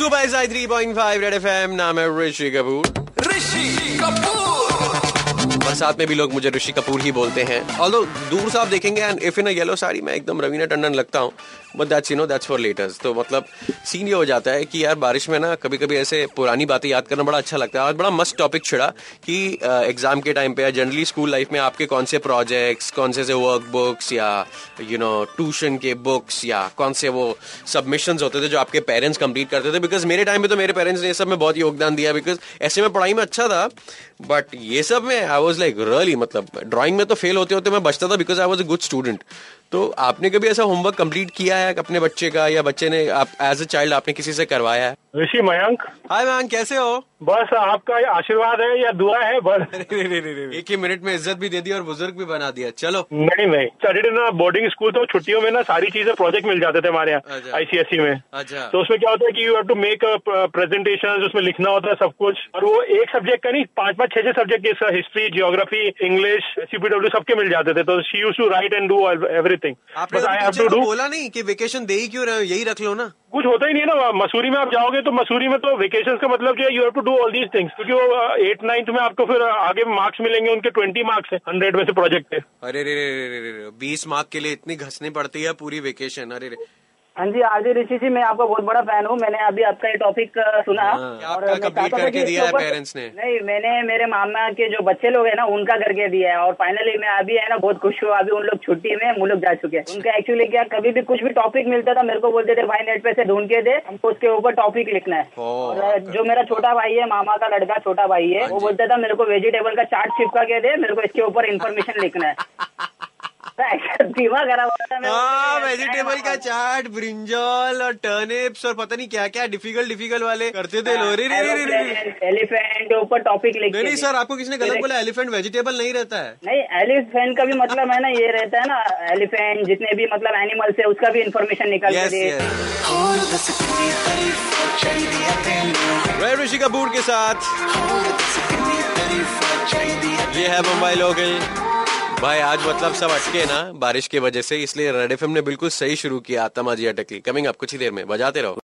सुबह Sai three point five red FM M नाम है ऋषि कपूर। ऋषि कपूर। बरसात में भी लोग मुझे ऋषि कपूर ही बोलते हैं। ऑल दूर से आप देखेंगे and if in a yellow sari मैं एकदम रवीना टंडन लगता हूँ। But that's you know that's for letters तो मतलब सीन ये हो जाता है कि यार बारिश में ना कभी कभी ऐसे पुरानी बातें याद करना बड़ा अच्छा लगता है और बड़ा मस्त टॉपिक छिड़ा कि एग्ज़ाम के टाइम पे या जनरली स्कूल लाइफ में आपके कौन से प्रोजेक्ट्स कौन से से वर्क बुक्स या यू नो ट्यूशन के बुक्स या कौन से वो सबमिशन होते थे जो आपके पेरेंट्स कंप्लीट करते थे? बिकॉज़ मेरे टाइम पे तो मेरे पेरेंट्स ने सब में बहुत योगदान दिया बिकॉज़ ऐसे में पढ़ाई में अच्छा था बट ये सब में आई वॉज़ लाइक रियली मतलब ड्राइंग में तो फेल होते होते मैं बचता था because I was a good student तो आपने कभी ऐसा होमवर्क कंप्लीट किया है अपने बच्चे का या बच्चे ने आप एज अ चाइल्ड आपने किसी से करवाया है? ऋषि मयंक। हाय मयंक कैसे हो? बस आपका आशीर्वाद है या दुआ है बस। एक ही मिनट में इज़्ज़त भी दे दी और बुज़ुर्ग भी बना दिया। चलो। नहीं नहीं। स्टडीड ना बोर्डिंग स्कूल तो छुट्टियों में ना सारी चीज़ें प्रोजेक्ट मिल जाते थे हमारे यहाँ अच्छा। आईसीएससी में। अच्छा। तो उसमें क्या होता है कि you have to make presentation उसमें लिखना होता है सब कुछ। और वो एक सब्जेक्ट का नहीं पाँच पाँच छह छह सब्जेक्ट के हिस्ट्री जियोग्राफी इंग्लिश सीपीडब्ल्यू सबके मिल जाते थे। तो she use to write and do everything आपने आई हैव टू डू बोला नहीं की वेकेशन दे ही क्यों रहे हो यही रख लो ना। कुछ होता ही नहीं है ना मसूरी में आप जाओगे तो मसूरी में तो वेकेशन का मतलब जो है you have to do all these things क्योंकि वो एट नाइन्थ में आपको फिर आगे मार्क्स मिलेंगे, उनके ट्वेंटी मार्क्स है हंड्रेड में से प्रोजेक्ट है। अरे रे रे रे रे बीस मार्क के लिए इतनी घसनी पड़ती है पूरी वेकेशन अरे रे। हाँ जी आरजे ऋषि जी मैं आपका बहुत बड़ा फ़ैन हूँ। मैंने अभी आपका ये टॉपिक सुना। हाँ, और करके दिया है parents ने। नहीं मैंने मेरे मामा के जो बच्चे लोग हैं ना उनका करके दिया है। और फाइनली मैं अभी है ना बहुत खुश हूँ अभी उन लोग छुट्टी में हम लोग जा चुके हैं। उनका एक्चुअली क्या कभी भी कुछ भी टॉपिक मिलता था मेरे को बोलते थे भाई नेट पे से ढूंढ के दे हमको उसके ऊपर टॉपिक लिखना है। और जो मेरा छोटा भाई है मामा का लड़का छोटा भाई है हाँ वो बोलता था मेरे को वेजिटेबल का चार्ट चिपका के दे मेरे को इसके ऊपर इन्फॉर्मेशन लिखना है। हाँ वेजिटेबल का चाट ब्रिंजल और टर्निप्स और पता नहीं क्या क्या डिफ़िकल्ट डिफ़िकल्ट वाले करते थे लोरी एलिफेंट हाँ, ऊपर टॉपिक लेके नहीं सर आपको किसने गलत बोला एलिफेंट वेजिटेबल नहीं रहता है। नहीं एलिफेंट का भी मतलब है ना ये रहता है ना एलिफेंट जितने भी मतलब एनिमल्स है उसका भी इन्फॉर्मेशन निकाल है ऋषि कपूर के साथ। ये है मुंबई लोकल भाई, आज मतलब सब अटके ना बारिश की वजह से, इसलिए रेड एफएम ने बिल्कुल सही शुरू किया आतमाजी अटकली। कमिंग अप कुछ ही देर में, बजाते रहो।